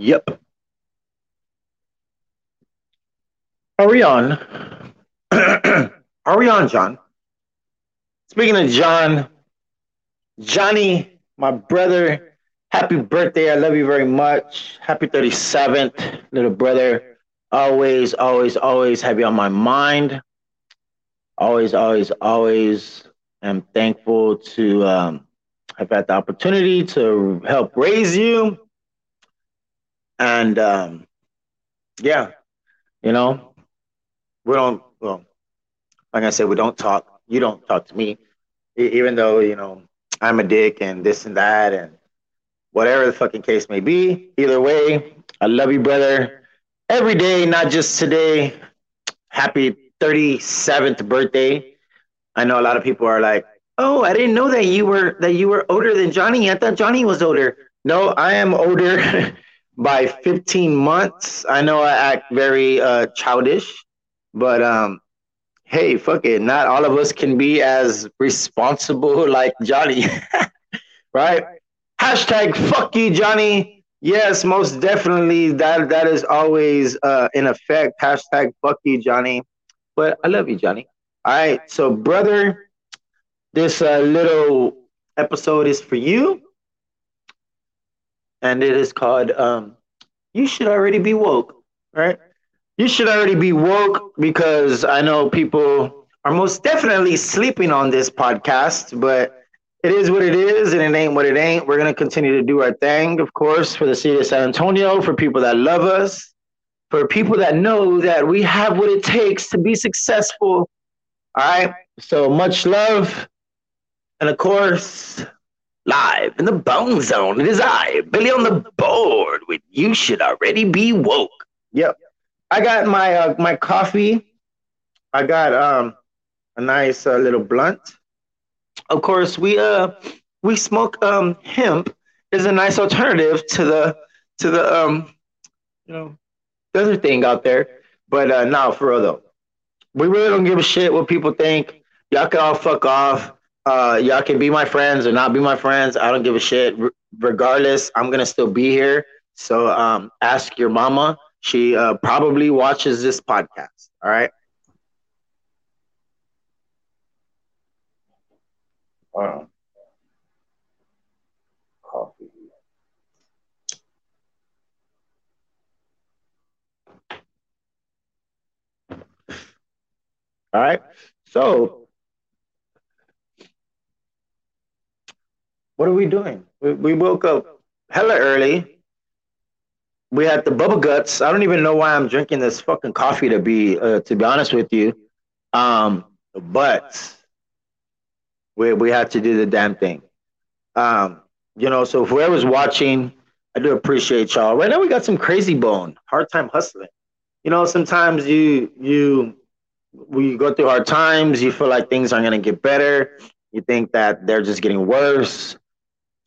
Yep. Are we on? Are we on, John? Speaking of John, Johnny, my brother, happy birthday. I love you very much. Happy 37th, little brother. Always, always, always have you on my mind. Always, always, always am thankful to um, have had the opportunity to help raise you. And um, yeah, you know, we don't, well, like I said, we don't talk. You don't talk to me, even though, you know, I'm a dick and this and that and whatever the fucking case may be. Either way, I love you, brother. Every day, not just today. Happy 37th birthday. I know a lot of people are like, "Oh, I didn't know that you were that you were older than Johnny. I thought Johnny was older." No, I am older by 15 months. I know I act very uh, childish, but um, hey, fuck it. Not all of us can be as responsible like Johnny, right? Hashtag fuck you, Johnny. Yes, most definitely. That that is always uh, in effect. Hashtag fuck you, Johnny. But I love you, Johnny. All right, so brother, this uh, little episode is for you, and it is called um, "You Should Already Be Woke." Right? You should already be woke because I know people are most definitely sleeping on this podcast, but it is what it is and it ain't what it ain't. We're going to continue to do our thing, of course, for the city of San Antonio, for people that love us, for people that know that we have what it takes to be successful. All right. So much love. And of course, live in the bone zone, it is I, Billy on the board with You Should Already Be Woke. Yep. I got my uh, my coffee. I got um a nice uh, little blunt. Of course, we uh we smoke um hemp is a nice alternative to the to the um you know the other thing out there. But uh now for real though, we really don't give a shit what people think. Y'all can all fuck off. Uh, y'all can be my friends or not be my friends. I don't give a shit. regardless, I'm gonna still be here. So um, ask your mama she uh, probably watches this podcast. All right. Uh, All right. So, what are we doing? We, we woke up hella early we had the bubble guts. I don't even know why I'm drinking this fucking coffee to be uh, to be honest with you. Um, but we we had to do the damn thing. Um, you know, so whoever's watching, I do appreciate y'all. Right now we got some Krayzie Bone, hard time hustling. You know, sometimes you you we go through hard times, you feel like things aren't gonna get better. You think that they're just getting worse.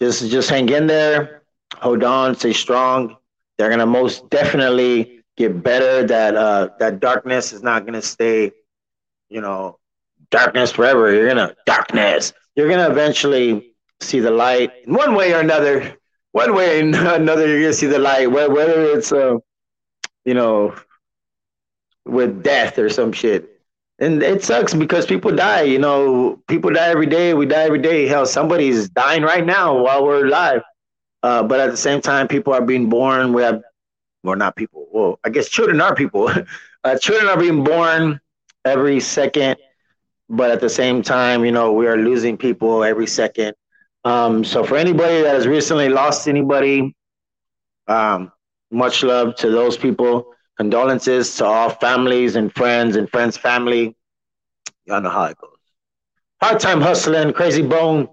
Just just hang in there, hold on, stay strong they're gonna most definitely get better. That uh, that darkness is not gonna stay, you know, darkness forever. You're gonna darkness. You're gonna eventually see the light in one way or another. One way or another, you're gonna see the light. Whether it's uh, you know, with death or some shit. And it sucks because people die. You know, people die every day. We die every day. Hell, somebody's dying right now while we're alive. Uh, but at the same time, people are being born. We have, well, not people. Well, I guess children are people. uh, children are being born every second, but at the same time, you know, we are losing people every second. Um, so for anybody that has recently lost anybody, um, much love to those people. Condolences to all families and friends and friends' family. Y'all know how it goes. Hard time hustling, Krayzie Bone.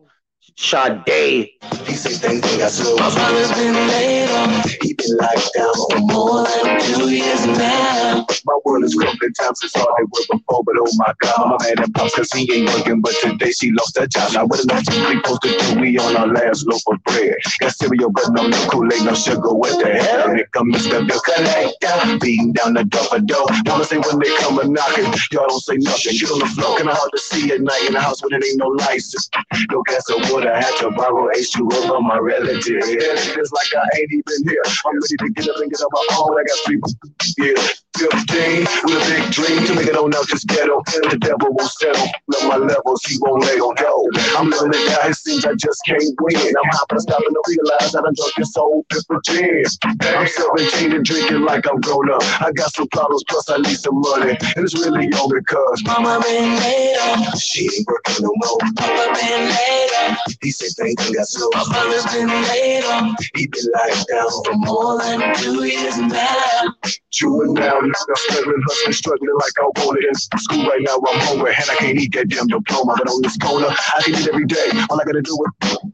Sade. He said they think I. My brother's been laid off. He been locked down for more than two years now. My world is crumbling. Times is hard, they were before, but oh my God, my man that pops cause he ain't working, but today she lost her job. Now what else we supposed to? We on our last loaf of bread. Got cereal, but no no Kool-Aid, no sugar. What the hell? Here come Mr. Bill Collector, beating down the door for door. Wanna say when they come a knocking, y'all don't say nothing. Get on the floor, kinda hard to see at night in the house when it ain't no lights. No gas or water, had to borrow H2O from my relative. It's like I ain't even here. I'm ready to get up and get on my own. I got three, yeah, 15 with a big dream to make it on out this ghetto. The devil won't settle. Love my levels, he won't let go. I'm living it down. It seems I just can't win. I'm hopping, stopping to realize that I'm drunk this whole different gin. I'm 17 and drinking like I'm grown up. I got some problems, plus I need some money. And it's really all because Mama been laid up. She ain't working no more. Papa been laid up. He said things got slow. My brother's been laid up. He been lying down for more than two years now. True and now, I'm struggling, hustling, struggling like I wanted in school right now. I'm hungry and I can't eat that damn diploma. But on this corner, I eat every day. All I gotta do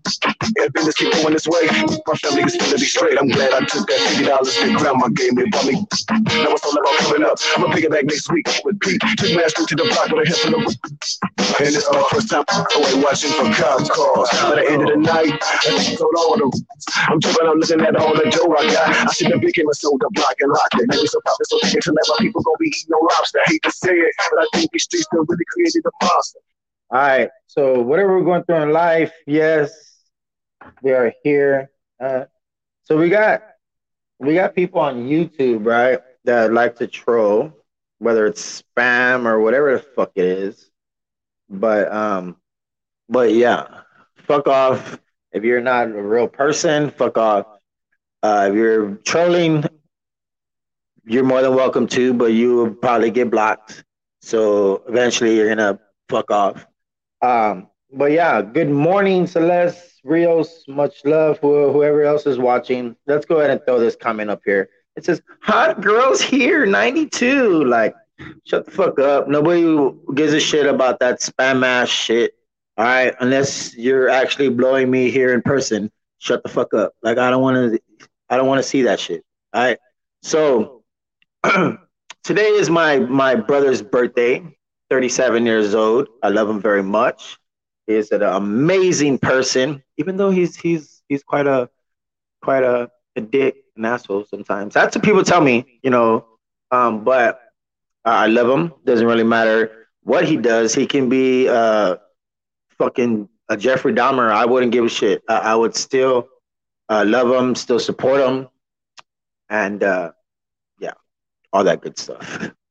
is if business keep going this way, my family is gonna be straight. I'm glad I took that fifty dollars that grandma gave me. Bought me. Now it's all about coming up. I'm gonna pick it back next week with Pete. Took Master to the block with a hip and And it's my first time away watching for cops calls. By the end of the night, all the I'm tripping, I'm looking at all the dough I got. I the big and sold the block and locked it. Maybe some profit so can let my people go be eating no lobster. I hate to say it, but I think these streets still really created the monster. All right. So whatever we're going through in life, yes, we are here. Uh, so we got we got people on YouTube, right, that like to troll, whether it's spam or whatever the fuck it is. But um, but yeah, fuck off. If you're not a real person, fuck off. Uh, if you're trolling, you're more than welcome to, but you will probably get blocked. So eventually you're gonna fuck off. Um, but yeah, good morning, Celeste, Rios, much love whoever else is watching. Let's go ahead and throw this comment up here. It says, Hot girls here, 92. Like, shut the fuck up. Nobody gives a shit about that spam ass shit. All right, unless you're actually blowing me here in person, shut the fuck up. Like I don't want to, I don't want to see that shit. All right. So today is my my brother's birthday. 37 years old. I love him very much. He's an amazing person, even though he's he's he's quite a quite a, a dick, an asshole sometimes. That's what people tell me, you know. Um, but I love him. Doesn't really matter what he does. He can be uh, fucking a Jeffrey Dahmer. I wouldn't give a shit. I, I would still uh, love him, still support him, and uh, yeah, all that good stuff.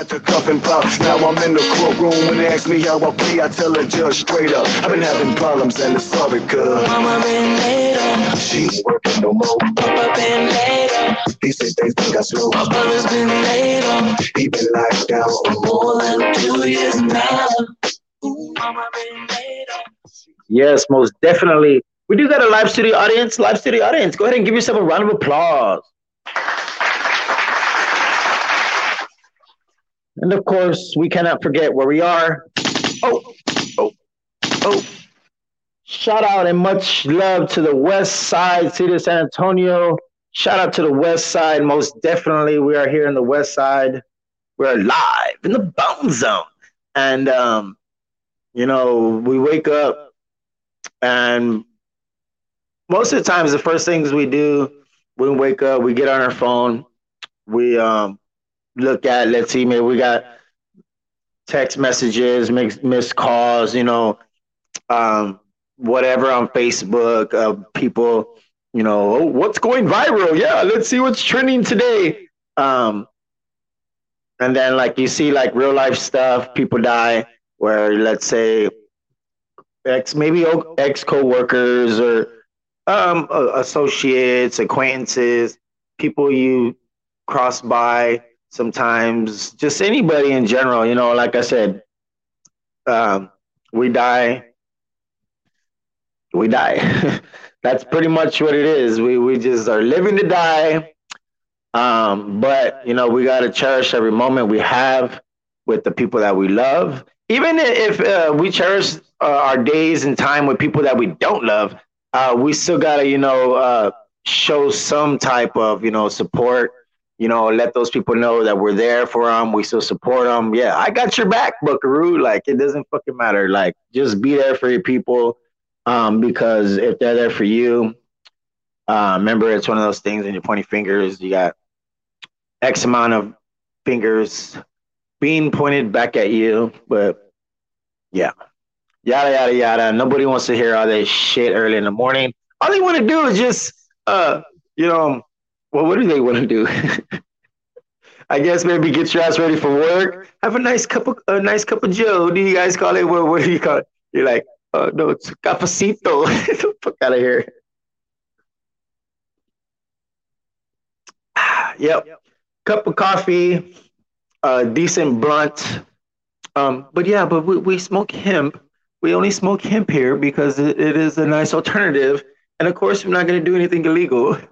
At the cuffing pop, now I'm in the courtroom. When they ask me how I play, I tell the judge straight up. I've been having problems and it's sorry, cuz. Mama been laid up. She ain't working no more. Papa been laid up. He said things got slow. My brother's been laid up. He been locked down for more than two years now. Yes, most definitely. We do got a live studio audience. Live studio audience. Go ahead and give yourself a round of applause. And of course, we cannot forget where we are. Oh, oh, oh. Shout out and much love to the West Side, City of San Antonio. Shout out to the West Side. Most definitely, we are here in the West Side. We're live in the Bone Zone. And, um, you know, we wake up and most of the times, the first things we do when we wake up, we get on our phone. We um, look at, let's see, maybe we got text messages, missed calls, you know, um, whatever on Facebook, uh, people, you know, oh, what's going viral? Yeah, let's see what's trending today. Um, and then like you see like real life stuff, people die where let's say ex maybe ex co-workers or um, associates, acquaintances, people you cross by sometimes just anybody in general you know like i said um, we die. We die. That's pretty much what it is. We we just are living to die. Um, but you know we got to cherish every moment we have with the people that we love even if uh, we cherish uh, our days and time with people that we don't love uh, we still got to you know uh, show some type of you know support you know, let those people know that we're there for them. We still support them. Yeah, I got your back, Buckaroo. Like it doesn't fucking matter. Like just be there for your people. Um, because if they're there for you, uh, remember it's one of those things in your pointy fingers. You got X amount of fingers being pointed back at you. But yeah, yada yada yada. Nobody wants to hear all this shit early in the morning. All they want to do is just, uh, you know, well, what do they want to do? I guess maybe get your ass ready for work. Have a nice cup of a nice cup of Joe. Do you guys call it? What, what do you call it? You're like, oh no, it's cafecito. fuck out of here. yep. yep. Cup of coffee, a decent blunt. Um, but yeah, but we, we smoke hemp. We only smoke hemp here because it, it is a nice alternative. And of course, we're not going to do anything illegal.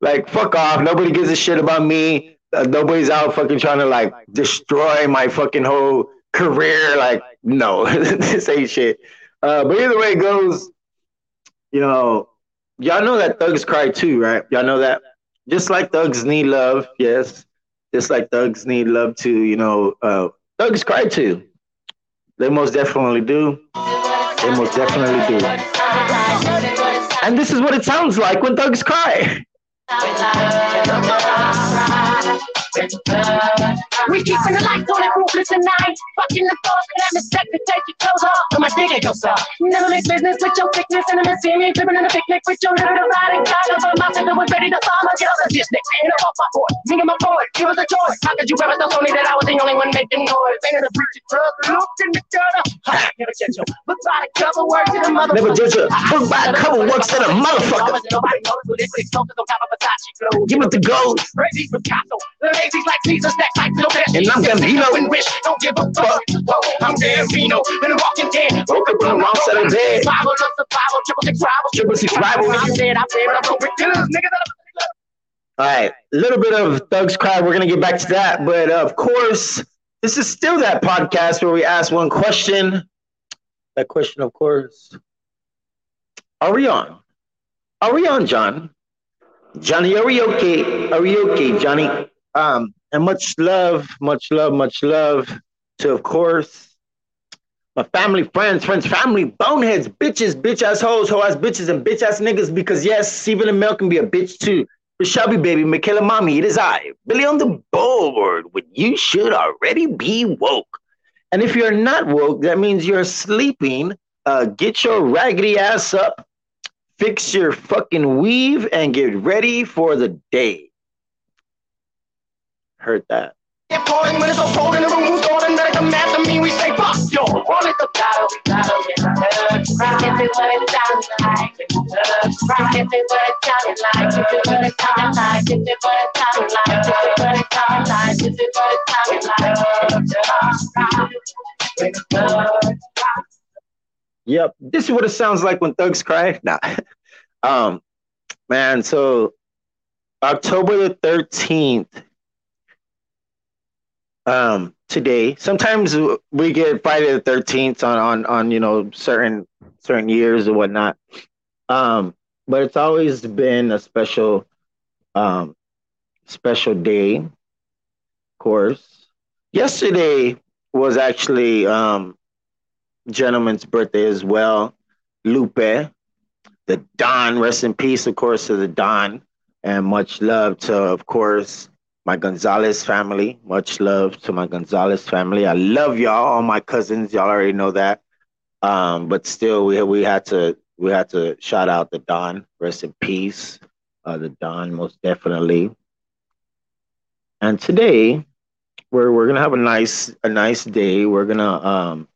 Like, fuck off. Nobody gives a shit about me. Uh, nobody's out fucking trying to like destroy my fucking whole career. Like, no, this ain't shit. Uh, but either way it goes, you know, y'all know that thugs cry too, right? Y'all know that. Just like thugs need love, yes. Just like thugs need love too, you know. Uh, thugs cry too. They most definitely do. They most definitely do. And this is what it sounds like when thugs cry. We keeping the lights on and ruthless tonight. Fucking the boss and I'm expect to take your clothes off. So my ain't goes up. Never make business with your sickness and I'm see me tripping in a picnic with your little riding kind of my sister was ready to fall my girls and just and off my board. Me and my boy, give us a choice. How could you ever tell me that I was the only one making noise? Ain't the preacher truck, look in the gutter. Never judge you, but by a couple words to the mother. Never judge you, but by a couple words to the motherfucker. Nobody knows what it is. on top of clothes. Give it the gold. Crazy Picasso, the like Caesar, stacks like Bill And I'm Gambino. and rich, don't give a fuck. I'm Gambino, been walking dead. Up on the wrong side of the bed. Bible of survival, triple six rival. Triple six rival. I'm dead, I'm dead, I'm broke niggas. All right, a little bit of Thugs Cry. We're gonna get back to that, but of course, this is still that podcast where we ask one question. That question, of course, are we on? Are we on, John? Johnny, are we okay? Are we okay, Johnny? Um, and much love, much love, much love to, of course, my family, friends, friends, family, boneheads, bitches, bitch ass hoes, hoe ass bitches, and bitch ass niggas. Because yes, Stephen and Mel can be a bitch too. For Shelby, baby, Michaela, mommy, it is I, Billy on the board. When you should already be woke. And if you're not woke, that means you're sleeping. Uh, get your raggedy ass up, fix your fucking weave, and get ready for the day. Heard that. Yep, this is what it sounds like when thugs cry. Nah, um, man. So October the thirteenth, um, today. Sometimes we get Friday the thirteenth on on on you know certain certain years or whatnot. Um, but it's always been a special um special day. Of course, yesterday was actually um gentleman's birthday as well. Lupe, the Don, rest in peace, of course, to the Don, and much love to, of course, my Gonzalez family. Much love to my Gonzalez family. I love y'all, all my cousins. Y'all already know that. Um, but still, we we had to we had to shout out the Don. Rest in peace, uh, the Don, most definitely. And today, we're we're gonna have a nice a nice day. We're gonna um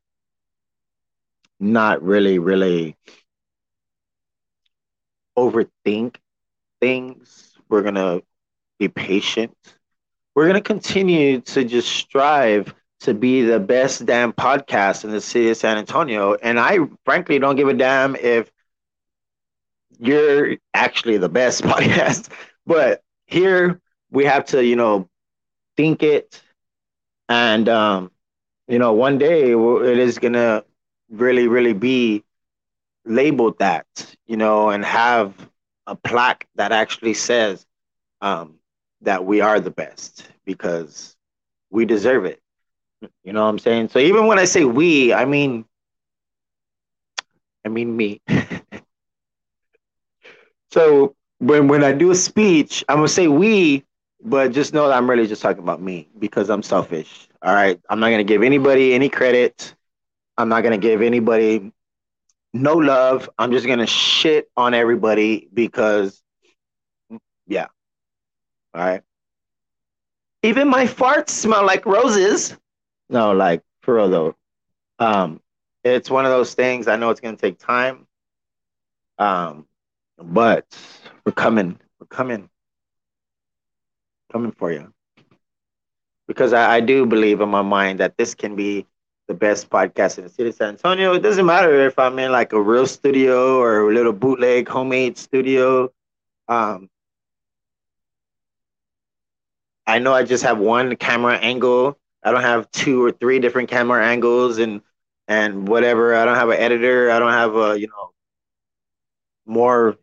not really really overthink things. We're gonna be patient. We're gonna continue to just strive to be the best damn podcast in the city of San Antonio. And I frankly don't give a damn if you're actually the best podcast. But here we have to, you know, think it. And, um, you know, one day it is going to really, really be labeled that, you know, and have a plaque that actually says, um, that we are the best because we deserve it. You know what I'm saying? So even when I say we, I mean I mean me. so when when I do a speech, I'm gonna say we, but just know that I'm really just talking about me because I'm selfish. All right. I'm not gonna give anybody any credit. I'm not gonna give anybody no love. I'm just gonna shit on everybody because yeah. All right. Even my farts smell like roses. No, like for real though. Um, it's one of those things. I know it's gonna take time. Um, but we're coming. We're coming. Coming for you. Because I, I do believe in my mind that this can be the best podcast in the city of San Antonio. It doesn't matter if I'm in like a real studio or a little bootleg homemade studio. Um, I know I just have one camera angle. I don't have two or three different camera angles and and whatever. I don't have an editor. I don't have a you know more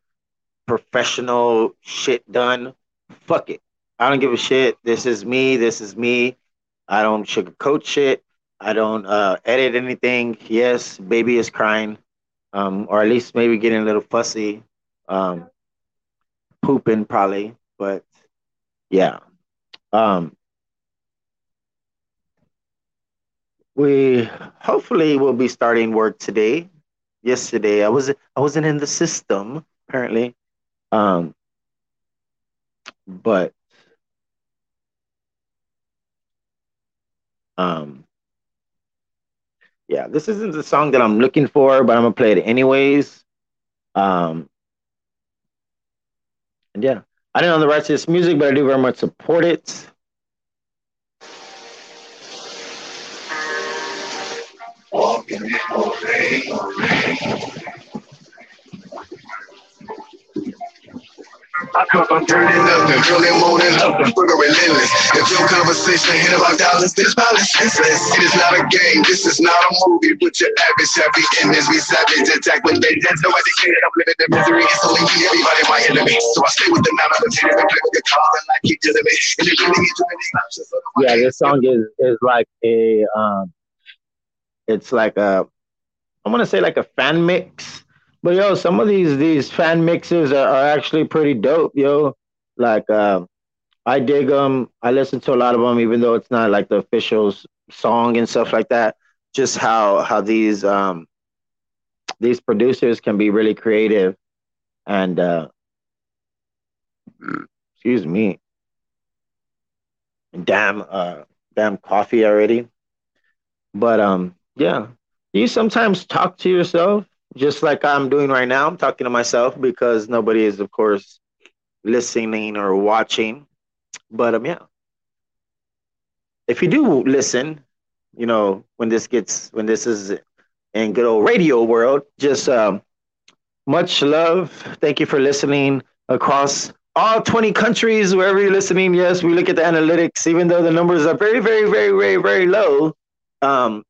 professional shit done. Fuck it. I don't give a shit. This is me. This is me. I don't sugarcoat shit. I don't uh, edit anything. Yes, baby is crying, um, or at least maybe getting a little fussy, um, pooping probably. But yeah, um, we hopefully will be starting work today. Yesterday, I was I wasn't in the system apparently, um, but um, yeah, this isn't the song that I'm looking for, but I'm gonna play it anyways. Um, and yeah, I don't know the rights to this music, but I do very much support it. I feeling more than relentless. Your conversation hit about dollars, this. It is not a game, this is not a movie. Put your average happy endings, we savage attack. No educated, I'm living in misery. It's everybody my. So I stay with to with options, Yeah, this song is is like a um, it's like a, I'm gonna say like a fan mix but yo, some of these these fan mixes are, are actually pretty dope, yo. Like uh, I dig them. I listen to a lot of them, even though it's not like the official song and stuff like that. Just how how these um these producers can be really creative and uh excuse me damn uh damn coffee already but um yeah you sometimes talk to yourself just like I'm doing right now. I'm talking to myself because nobody is, of course, listening or watching. But um, yeah, if you do listen, you know, when this gets when this is in good old radio world, just um, much love. Thank you for listening across all 20 countries, wherever you're listening. Yes, we look at the analytics, even though the numbers are very, very, very, very, very low. Um,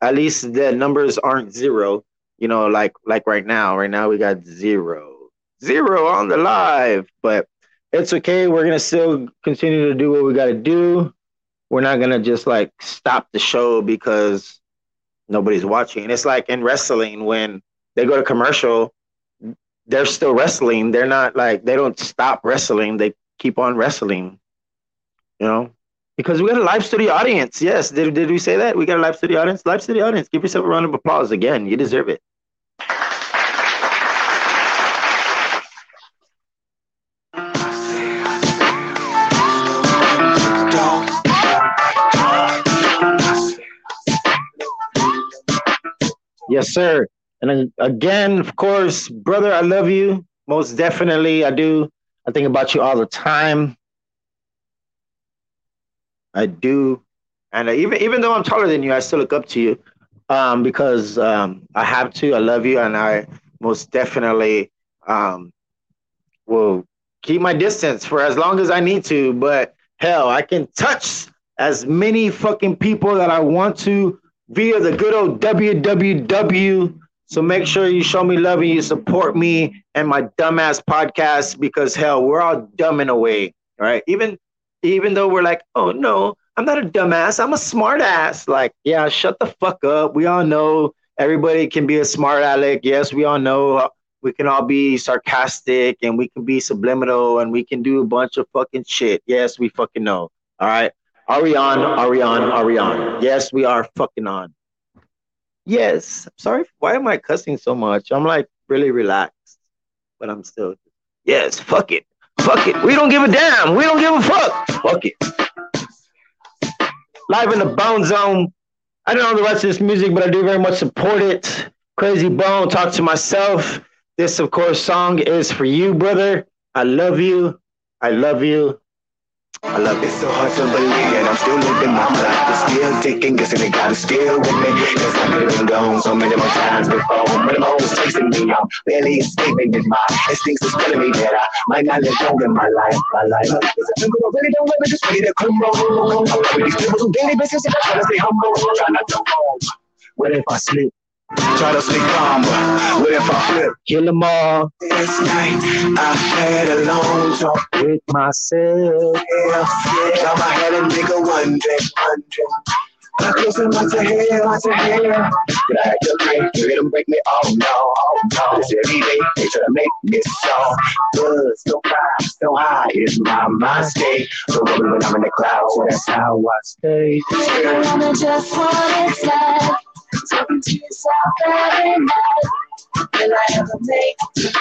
at least the numbers aren't zero you know, like like right now, right now we got zero, zero on the live, but it's okay. We're gonna still continue to do what we gotta do. We're not gonna just like stop the show because nobody's watching. It's like in wrestling when they go to commercial, they're still wrestling. They're not like they don't stop wrestling. They keep on wrestling. You know, because we got a live studio audience. Yes, did, did we say that? We got a live studio audience. Live studio audience. Give yourself a round of applause again. You deserve it. Yes, sir. And again, of course, brother, I love you. Most definitely, I do. I think about you all the time. I do, and even even though I'm taller than you, I still look up to you, um, because um, I have to. I love you, and I most definitely um, will keep my distance for as long as I need to. But hell, I can touch as many fucking people that I want to via the good old www. So make sure you show me love and you support me and my dumbass podcast because hell, we're all dumb in a way. right? Even even though we're like, oh no, I'm not a dumbass. I'm a smart ass. Like, yeah, shut the fuck up. We all know everybody can be a smart aleck. Yes, we all know we can all be sarcastic and we can be subliminal and we can do a bunch of fucking shit. Yes, we fucking know. All right. Are we on? Are we on? Are we on? Yes, we are fucking on. Yes. Sorry. Why am I cussing so much? I'm like really relaxed, but I'm still. Yes. Fuck it. Fuck it. We don't give a damn. We don't give a fuck. Fuck it. Live in the Bone Zone. I don't know the rest of this music, but I do very much support it. Krayzie Bone, talk to myself. This, of course, song is for you, brother. I love you. I love you. I love It's so hard to believe that I'm still living my life, but still taking, guessing they got to still with me. Cause I could have been gone so many more times before, but I'm always chasing me. I'm barely escaping it. My instincts is telling me that I might not live long in my life. My life is a jungle. Really don't ever just ready to come. I'm these people on daily basis, and I try to stay humble. Try not to fall. What if I slip? Try to stay calm, but what if I flip? Kill them all This night I had a long talk. with myself. Yeah, got my head and nigga wondering, wondering. I close them once a hair, once a hair. But I had to break, you hear them break me. Oh no, oh no. It's every day, they try to make me so. Buzz, no cry, so high is my mind state. So when I'm in the clouds, so that's how I stay. I wanna just what it's like. Talking to yourself every night. Will I ever make it?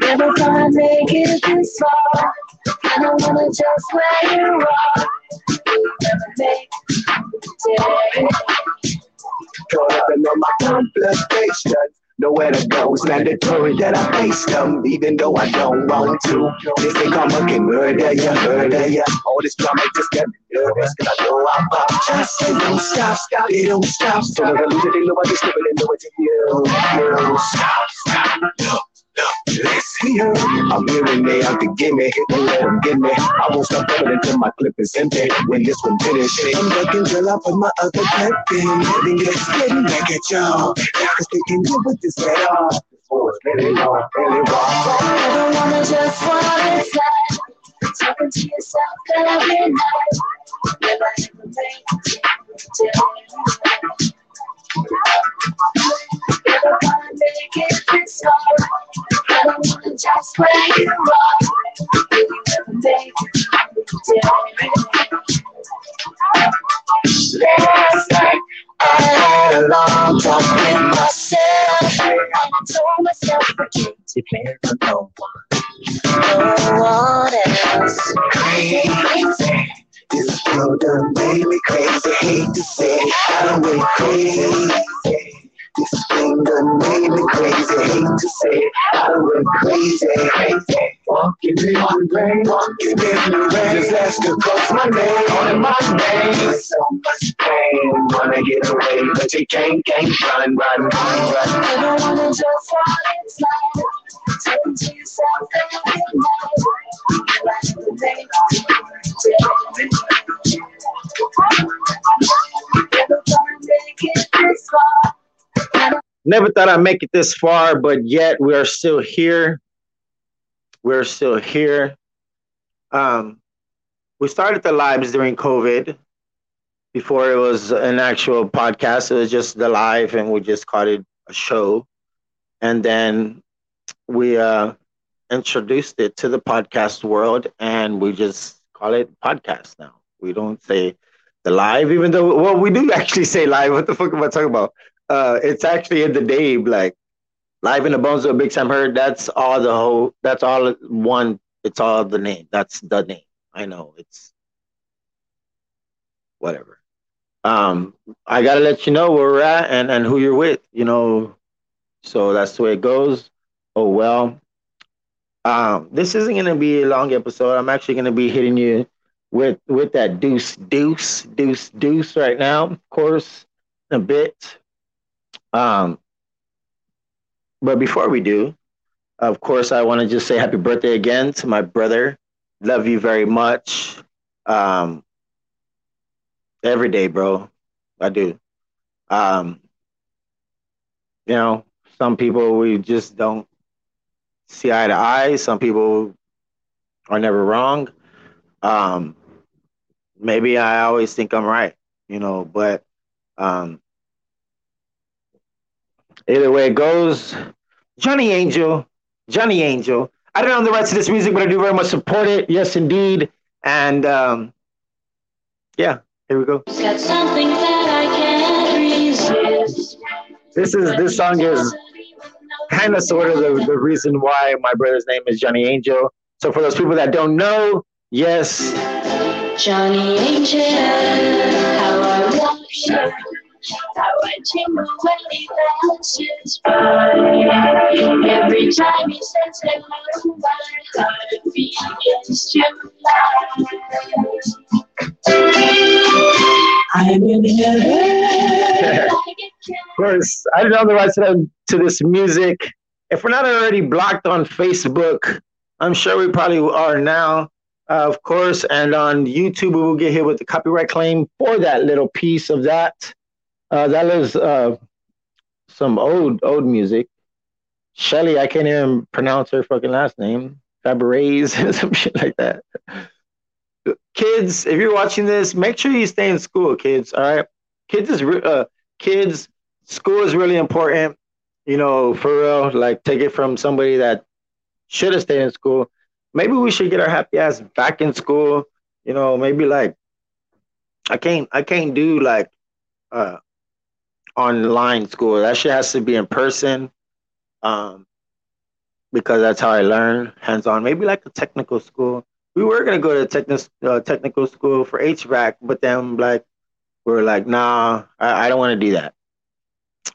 Never gonna make it this far. I don't wanna just where you are. Will you ever make it? Caught up in all my complications. Nowhere to go, it's mandatory that I face them, even though I don't want to. They say come again, murder ya, murder ya. All this drama just got me nervous, cause I know I'm up. Just say don't stop, stop, they don't stop. So when I lose it, they know I just skip it and what to you. You stop, stop, look, look. Listen here, I'm hearing they out to get me, don't let them get me. I won't stop coming until my clip is empty. When this one finishes, I'm looking till I put my other clip in. Then get getting back at y'all. Cause they can get with this at all. Really long, really long. I don't wanna just it's like. Talking to yourself every night. I ever make it? Never just where you are. I had a long talk with myself, and I told myself I can't depend on no one, no one else. Crazy. This girl done made me crazy. Hate to say it, I went crazy. This thing done made me crazy. Hate to say it, I went crazy. Crazy. Walking in the rain, walking in the rain. Just ask her cause my name on my name. So much pain, wanna get away, but you can't, can't run, run, run, run. I don't wanna just what it's like. Talking to yourself every night. Will I ever make it? Never gonna make it this far. Never thought I'd make it this far, but yet we are still here. We're still here. Um, we started the lives during COVID. Before it was an actual podcast, it was just the live, and we just called it a show. And then we uh, introduced it to the podcast world, and we just call it podcast now. We don't say the live, even though well, we do actually say live. What the fuck am I talking about? Uh, it's actually in the name, like live in the bones of big Sam Heard. That's all the whole. That's all one. It's all the name. That's the name. I know it's whatever. Um, I gotta let you know where we're at and and who you're with. You know, so that's the way it goes. Oh well. Um, this isn't gonna be a long episode. I'm actually gonna be hitting you with with that deuce, deuce, deuce, deuce right now. Of course, a bit. Um, but before we do, of course, I want to just say happy birthday again to my brother. Love you very much. Um, every day, bro. I do. Um, you know, some people we just don't see eye to eye. Some people are never wrong. Um, maybe I always think I'm right, you know, but um, either way it goes, Johnny Angel, Johnny Angel. I don't own the rights to this music, but I do very much support it. Yes, indeed. And um, yeah, here we go. Got something that I can't resist. This is this song is kind of sort of the, the reason why my brother's name is Johnny Angel. So for those people that don't know, yes, Johnny Angel, how I watch you, how I jingle when he passes by. Every time he says hello, my heart begins to fly. I'm in heaven. of course, I don't own the rights to, to this music. If we're not already blocked on Facebook, I'm sure we probably are now, uh, of course. And on YouTube, we will get hit with the copyright claim for that little piece of that. Uh, that was uh, some old, old music. Shelley, I can't even pronounce her fucking last name. Faberez, some shit like that. Kids, if you're watching this, make sure you stay in school, kids. All right, kids is re- uh, kids. School is really important. You know, for real. Like, take it from somebody that should have stayed in school. Maybe we should get our happy ass back in school. You know, maybe like I can't I can't do like uh online school. That shit has to be in person. Um because that's how I learn hands on. Maybe like a technical school. We were gonna go to technical uh, technical school for HVAC, but then like we are like, nah, I, I don't want to do that.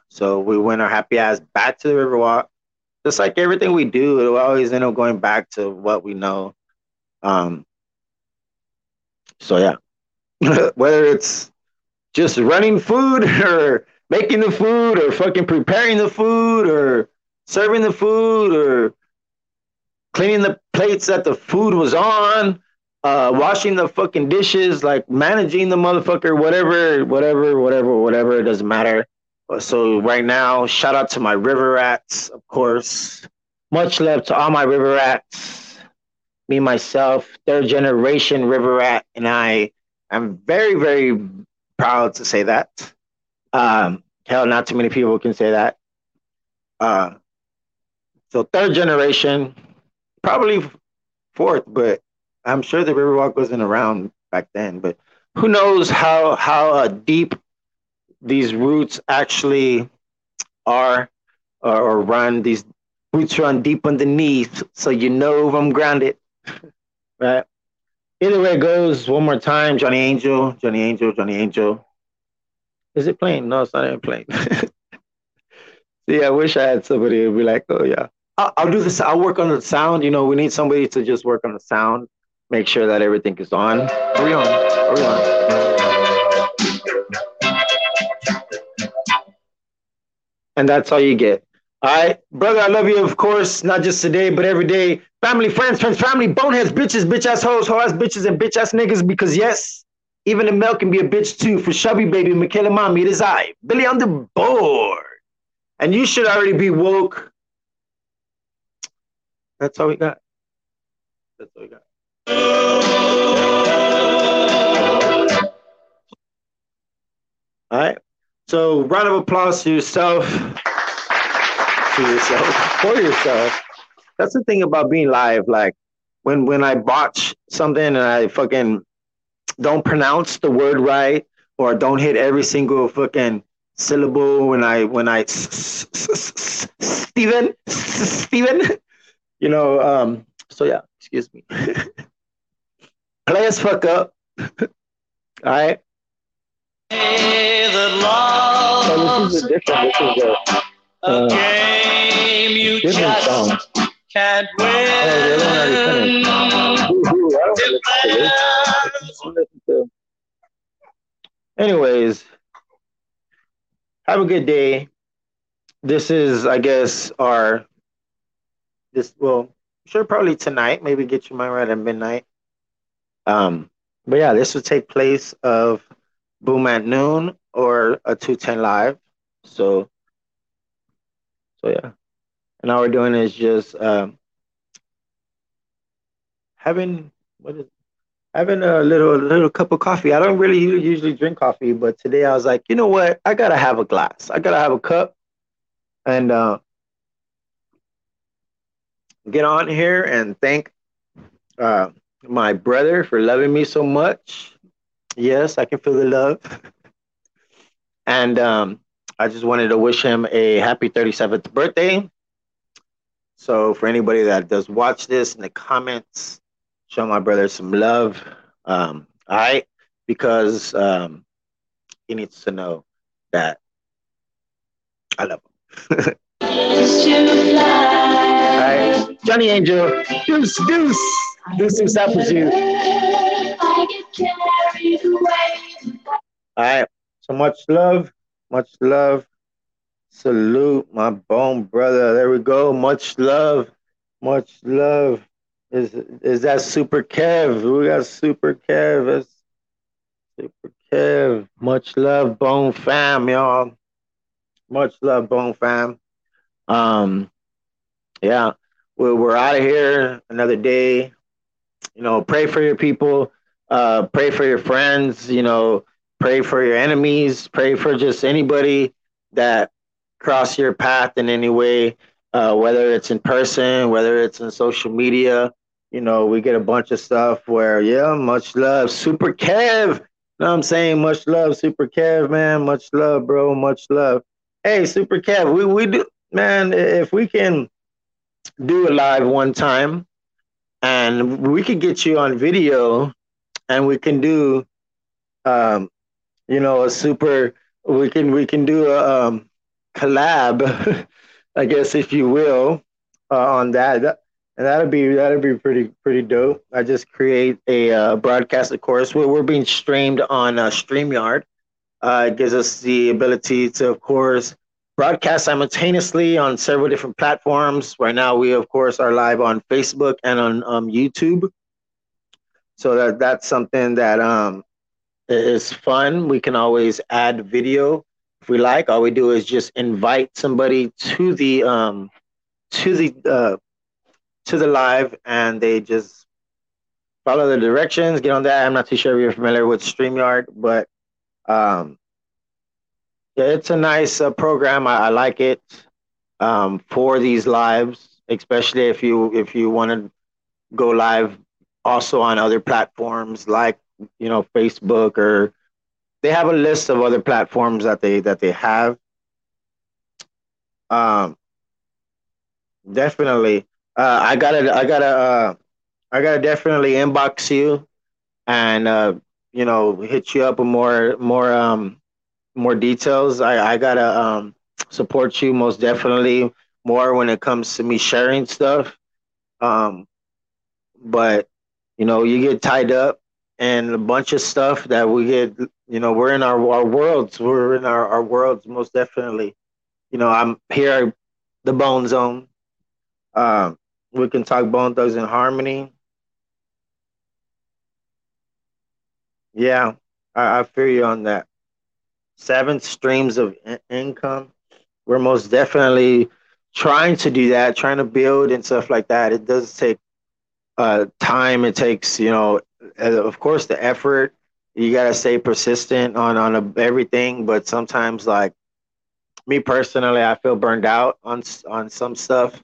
So we went our happy ass back to the Riverwalk just like everything we do, it'll always end up going back to what we know. Um, so yeah, whether it's just running food or making the food or fucking preparing the food or serving the food or cleaning the plates that the food was on, uh, washing the fucking dishes, like managing the motherfucker, whatever, whatever, whatever, whatever, it doesn't matter. So right now, shout out to my river rats, of course. Much love to all my river rats. Me myself, third generation river rat, and I am very, very proud to say that. Um, hell, not too many people can say that. Uh, so third generation, probably fourth, but I'm sure the Riverwalk wasn't around back then. But who knows how how uh, deep these roots actually are or, or run these roots run deep underneath so you know i'm grounded right either way it goes one more time johnny angel johnny angel johnny angel is it playing no it's not even playing see i wish i had somebody who'd be like oh yeah. I'll, I'll do this i'll work on the sound. You know we need somebody to just work on the sound make sure that everything is on. Hurry on? Hurry on? And that's all you get. All right, brother, I love you, of course, not just today, but every day. Family, friends, friends, family, boneheads, bitches, bitch ass hoes, hoe ass bitches, and bitch ass niggas, because yes, even the milk can be a bitch too. For Chubby Baby, Michaela Mommy, it is I, Billy on the board. And you should already be woke. That's all we got. That's all we got. All right. So, round of applause to yourself, to yourself, for yourself. That's the thing about being live. Like when when I botch something and I fucking don't pronounce the word right or don't hit every single fucking syllable when I when I Steven Steven, you know. Um. So yeah, excuse me. Play as fuck up. All right. Oh, this is a different. This is a, uh, game different song. can't Oh, the other one already finished. Ooh, ooh, I don't listen to this. Anyways, have a good day. This is, I guess, our this well, sure, probably tonight. Maybe get your mind right at midnight. Um, but yeah, this would take place of Boom at noon or a 210 live. So, so yeah. And all we're doing is just um, having what is having a little little cup of coffee. I don't really usually drink coffee, but today I was like, you know what? I gotta have a glass. I gotta have a cup, and uh, get on here and thank uh, my brother for loving me so much. Yes, I can feel the love. and um, I just wanted to wish him a happy 37th birthday. So for anybody that does watch this in the comments, show my brother some love. Um, all right, because um, he needs to know that I love him. all right, Johnny Angel, deuce, deuce, deuce himself with you. All right, so much love, much love. Salute my bone brother. There we go. Much love, much love. Is is that Super Kev? We got Super Kev. That's Super Kev. Much love, Bone Fam, y'all. Much love, Bone Fam. Um, yeah, we're, we're out of here. Another day. You know, pray for your people. Uh, pray for your friends. You know, pray for your enemies. Pray for just anybody that cross your path in any way, uh, whether it's in person, whether it's in social media. You know, we get a bunch of stuff where, yeah, much love, Super Kev. You know I'm saying? Much love, Super Kev, man. Much love, bro. Much love. Hey, Super Kev, we, we do, man, if we can do a live one time and we could get you on video and we can do, um, you know, a super, we can, we can do a, um, collab, I guess, if you will, uh, on that. And that'd be that'd be pretty pretty dope. I just create a uh, broadcast, of course. We're, we're being streamed on uh, Streamyard. Uh, it gives us the ability to, of course, broadcast simultaneously on several different platforms. Right now, we of course are live on Facebook and on um, YouTube. So that that's something that um, is fun. We can always add video if we like, all we do is just invite somebody to the um to the uh to the live and they just follow the directions, get on that. I'm not too sure if you're familiar with StreamYard, but um yeah, it's a nice uh, program. I, I, like it um, for these lives, especially if you if you want to go live also on other platforms like you know Facebook or they have a list of other platforms that they that they have. Um, definitely. Uh, I gotta, I gotta, uh, I gotta definitely inbox you, and uh, you know, hit you up with more, more, um, more details. I, I gotta um, support you most definitely more when it comes to me sharing stuff. Um, but you know, you get tied up and a bunch of stuff that we get you know we're in our, our worlds we're in our, our worlds most definitely you know i'm here the bone zone um we can talk Bone Thugs-n-Harmony. Yeah i, I feel you on that. Seven streams of in- income. We're most definitely trying to do that trying to build and stuff like that. It does take uh time. It takes you know of course the effort. You gotta stay persistent on on a, everything but sometimes like me personally i feel burned out on on some stuff.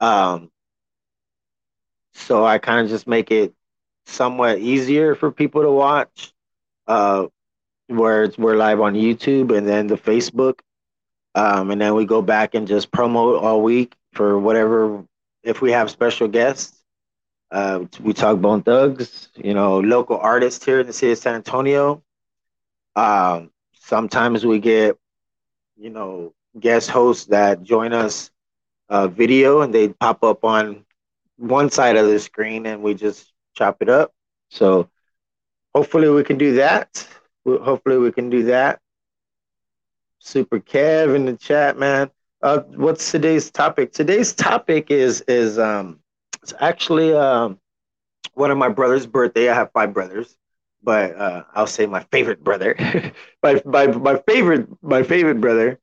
Um so i kind of just make it somewhat easier for people to watch uh where it's we're live on youtube and then the facebook um and then we go back and just promote all week for whatever if we have special guests uh, we talk Bone Thugs, you know, local artists here in the city of San Antonio. Um, sometimes we get, you know, guest hosts that join us uh, video and they pop up on one side of the screen and we just chop it up. So hopefully we can do that. Hopefully we can do that. Super Kev in the chat, man. Uh, what's today's topic? Today's topic is is um it's actually um, one of my brother's birthday. I have five brothers, but uh, I'll say my favorite brother. my, my my favorite my favorite brother.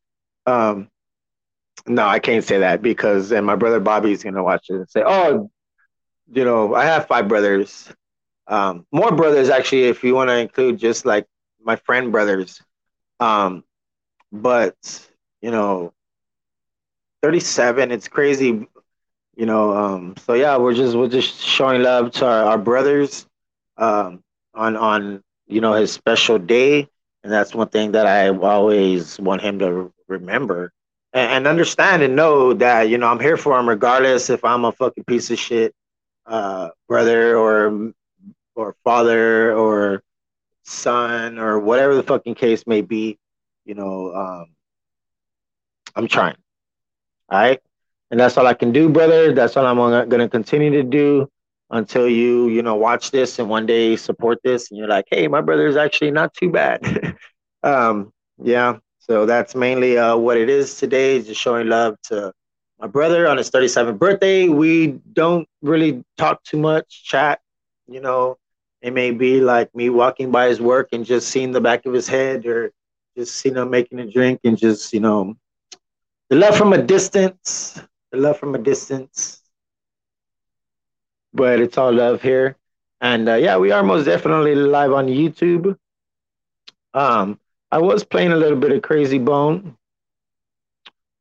Um, no, I can't say that because then my brother Bobby is gonna watch it and say, "Oh, you know, I have five brothers. Um, more brothers actually, if you want to include just like my friend brothers. Um, but you know, 37, it's crazy. You know, um, so yeah, we're just we're just showing love to our, our brothers um, on on you know his special day, and that's one thing that I always want him to remember and, and understand and know that you know I'm here for him regardless if I'm a fucking piece of shit uh, brother or or father or son or whatever the fucking case may be. You know, um, I'm trying. All right. And that's all I can do, brother. That's all I'm to continue to do until you, you know, watch this and one day support this and you're like, hey, my brother is actually not too bad. um, yeah. So that's mainly uh, what it is today, just showing love to my brother on his 37th birthday. We don't really talk too much, chat. You know, it may be like me walking by his work and just seeing the back of his head or just, you know, making a drink and just, you know, the love from a distance, the love from a distance. But it's all love here. And uh, yeah, we are most definitely live on YouTube. Um, I was playing a little bit of Krayzie Bone.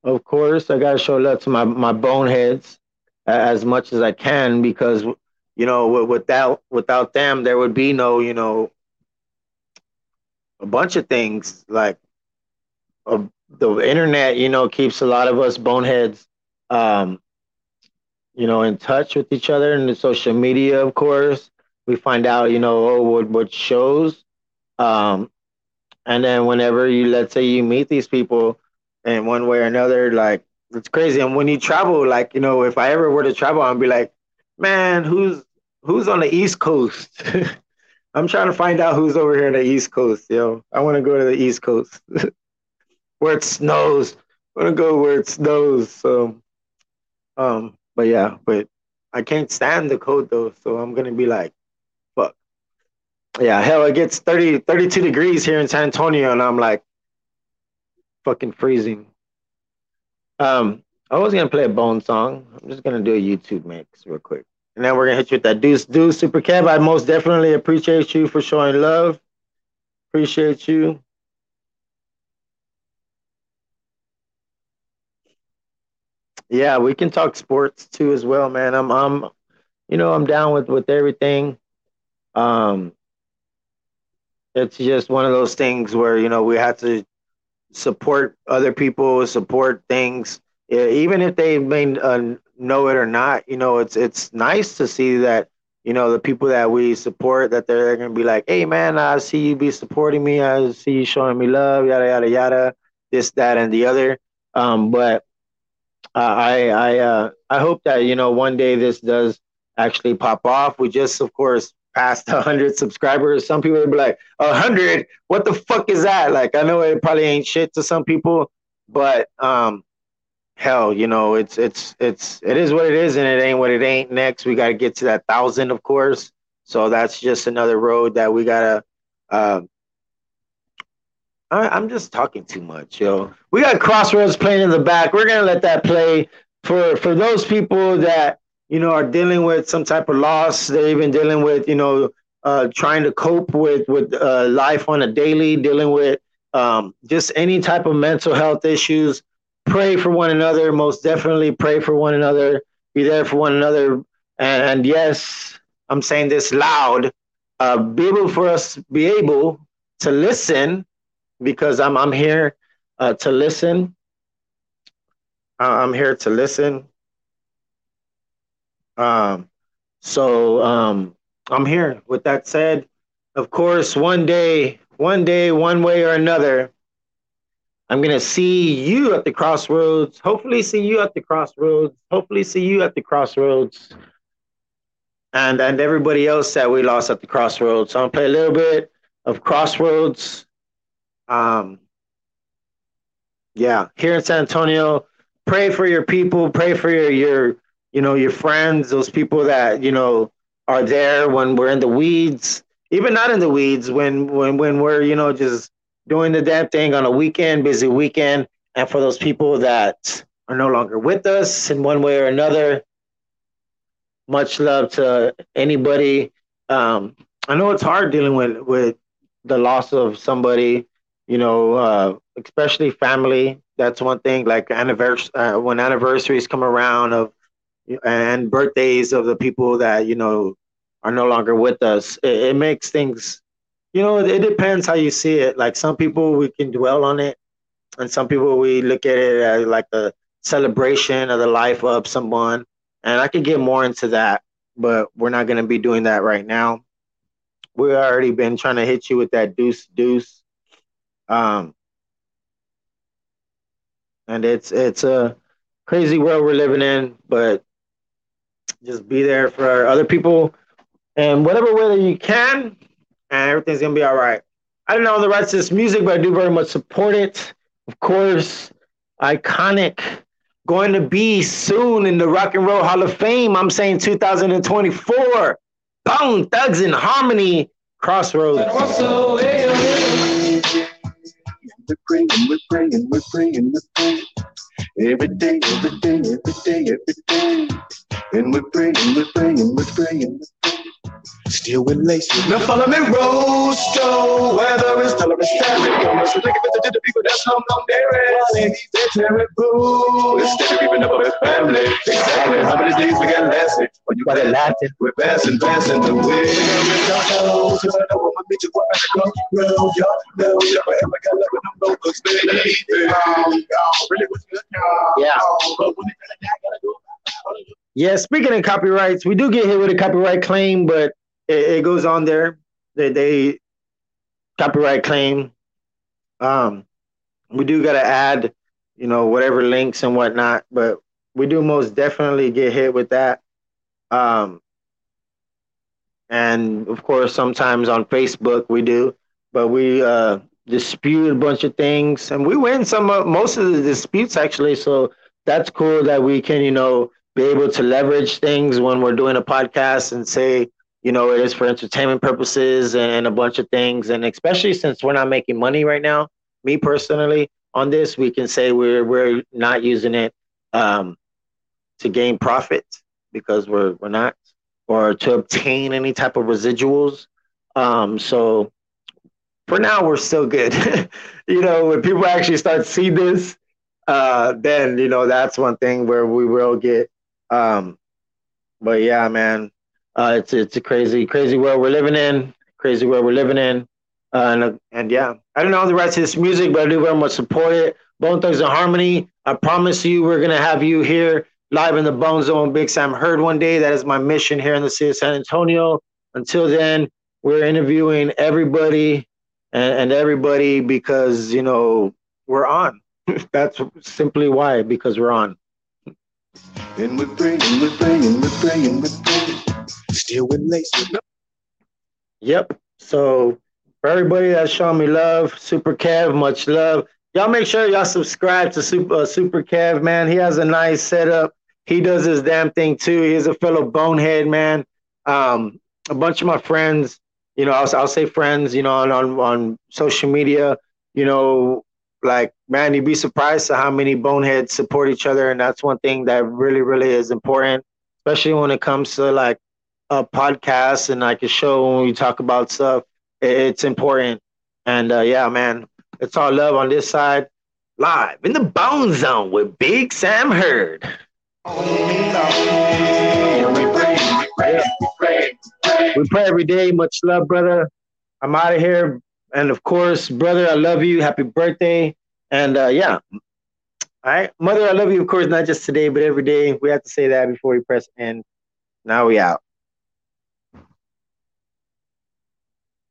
Of course, I gotta show love to my my boneheads as much as I can because you know without without them there would be no you know a bunch of things like uh, the internet you know keeps a lot of us boneheads um, you know in touch with each other and the social media of course we find out you know oh, what what shows um, and then whenever you let's say you meet these people in one way or another like it's crazy. And when you travel like you know if i ever were to travel i'd be like man who's who's on the east coast? I'm trying to find out who's over here on the east coast yo. I want to go to the east coast where it snows. I want to go where it snows so um but yeah but i can't stand the cold though so i'm gonna be like yeah hell it gets 30 32 degrees here in san antonio and i'm like fucking freezing. Um, I was gonna play a bone song. I'm just gonna do a YouTube mix real quick, and then we're gonna hit you with that Deuce Deuce Super Kev. I most definitely appreciate you for showing love. Appreciate you. Yeah, we can talk sports too as well, man. I'm I'm you know, I'm down with with everything. Um it's just one of those things where, you know, we have to support other people, support things, even if they may uh, know it or not. You know, it's it's nice to see that you know the people that we support that they're gonna be like, hey man, I see you be supporting me, I see you showing me love, yada yada yada, this that and the other. Um, but uh, I I uh, I hope that you know one day this does actually pop off. We just of course past 100 subscribers. Some people would be like, 100? What the fuck is that? Like, I know it probably ain't shit to some people, but um, hell, you know, it's it's it's it is what it is, and it ain't what it ain't. Next, we got to get to that thousand, of course. So that's just another road that we gotta. Uh, I'm just talking too much, yo. We got Crossroads playing in the back. We're gonna let that play for for those people that you know, are dealing with some type of loss. They're even dealing with, you know, uh, trying to cope with with uh, life on a daily, dealing with um, just any type of mental health issues. Pray for one another. Most definitely pray for one another. Be there for one another. And, and yes, I'm saying this loud. Uh, be able for us be able to listen because I'm I'm here uh, to listen. I'm here to listen um, so um, I'm here. With that said, of course, one day, one day, one way or another, I'm gonna see you at the crossroads. Hopefully, see you at the crossroads. Hopefully, see you at the crossroads. And and everybody else that we lost at the crossroads. So I'm gonna play a little bit of crossroads. Um, yeah, here in San Antonio, pray for your people. Pray for your your you know, your friends, those people that, you know, are there when we're in the weeds, even not in the weeds, when when when we're, you know, just doing the damn thing on a weekend, busy weekend. And for those people that are no longer with us in one way or another, much love to anybody. Um, I know it's hard dealing with with the loss of somebody, you know, uh, especially family. That's one thing. Like anniversary, uh, when anniversaries come around of and birthdays of the people that you know are no longer with us, it, it makes things. You know, it, it depends how you see it. Like some people, we can dwell on it, and some people we look at it as like a celebration of the life of someone. And I could get more into that, but we're not going to be doing that right now. We've already been trying to hit you with that deuce deuce. Um, and it's it's a crazy world we're living in, but just be there for other people and whatever way that you can, and everything's gonna be all right. I don't know the rights to this music, but I do very much support it. Of course, iconic going to be soon in the Rock and Roll Hall of Fame. I'm saying 2024. Bone Thugs-n-Harmony, Crossroads. We're praying, we're praying, we're praying, we're praying. Every day, every day, every day, every day. And we're praying, we're praying, we're praying, we're praying. Still with laces. Now follow me, Rosto. Weather is tolerant, standing. Almost like if it's the people that's hung on their rally. They're terrible. Instead of even up with family. Exactly how many days we got lasting? When you got it lasting, we're passing, passing the way. So I know I'm gonna meet you up at the crossroad. Y'all know never ever got love with them notebooks, baby. Really was good, Yeah. But when it gotta go, Yeah, speaking of copyrights, we do get hit with a copyright claim, but it, it goes on there that they copyright claim. Um, we do got to add, you know, whatever links and whatnot, but we do most definitely get hit with that. Um, and of course, sometimes on Facebook we do, but we uh, dispute a bunch of things, and we win some of most of the disputes actually. So that's cool that we can, you know, be able to leverage things when we're doing a podcast and say, you know, it is for entertainment purposes and a bunch of things. And especially since we're not making money right now, me personally, on this, we can say we're we're not using it um, to gain profit because we're we're not, or to obtain any type of residuals. Um, so for now, we're still good. you know, when people actually start to see this, uh, then you know that's one thing where we will get. Um, but yeah, man, uh, it's it's a crazy crazy world we're living in. Crazy world we're living in. Uh, and and yeah, I don't know the rest of this music, but I do very much support it. Bone Thugs-n-Harmony. I promise you, we're gonna have you here live in the Bone Zone. Big Sam Heard one day. That is my mission here in the city of San Antonio. Until then, we're interviewing everybody and, and everybody because you know we're on. That's simply why because we're on. And we're we're we're we're. Still with laces. Yep. So for everybody that's showing me love, Super Kev, much love. Y'all make sure y'all subscribe to Super uh, Super Kev, man. He has a nice setup. He does his damn thing too. He's a fellow bonehead, man. Um, a bunch of my friends, you know, I'll, I'll say friends, you know, on, on on social media, you know, like man, you'd be surprised at how many boneheads support each other, and that's one thing that really, really is important, especially when it comes to like a podcast and like a show when we talk about stuff. It's important, and uh, yeah, man, it's all love on this side. Live in the Bone Zone with Big Sam Heard. We pray every day. Much love, brother. I'm out of here. And of course, brother, I love you. Happy birthday. And uh, yeah. All right. Mother, I love you, of course, not just today, but every day. We have to say that before we press end. Now we out.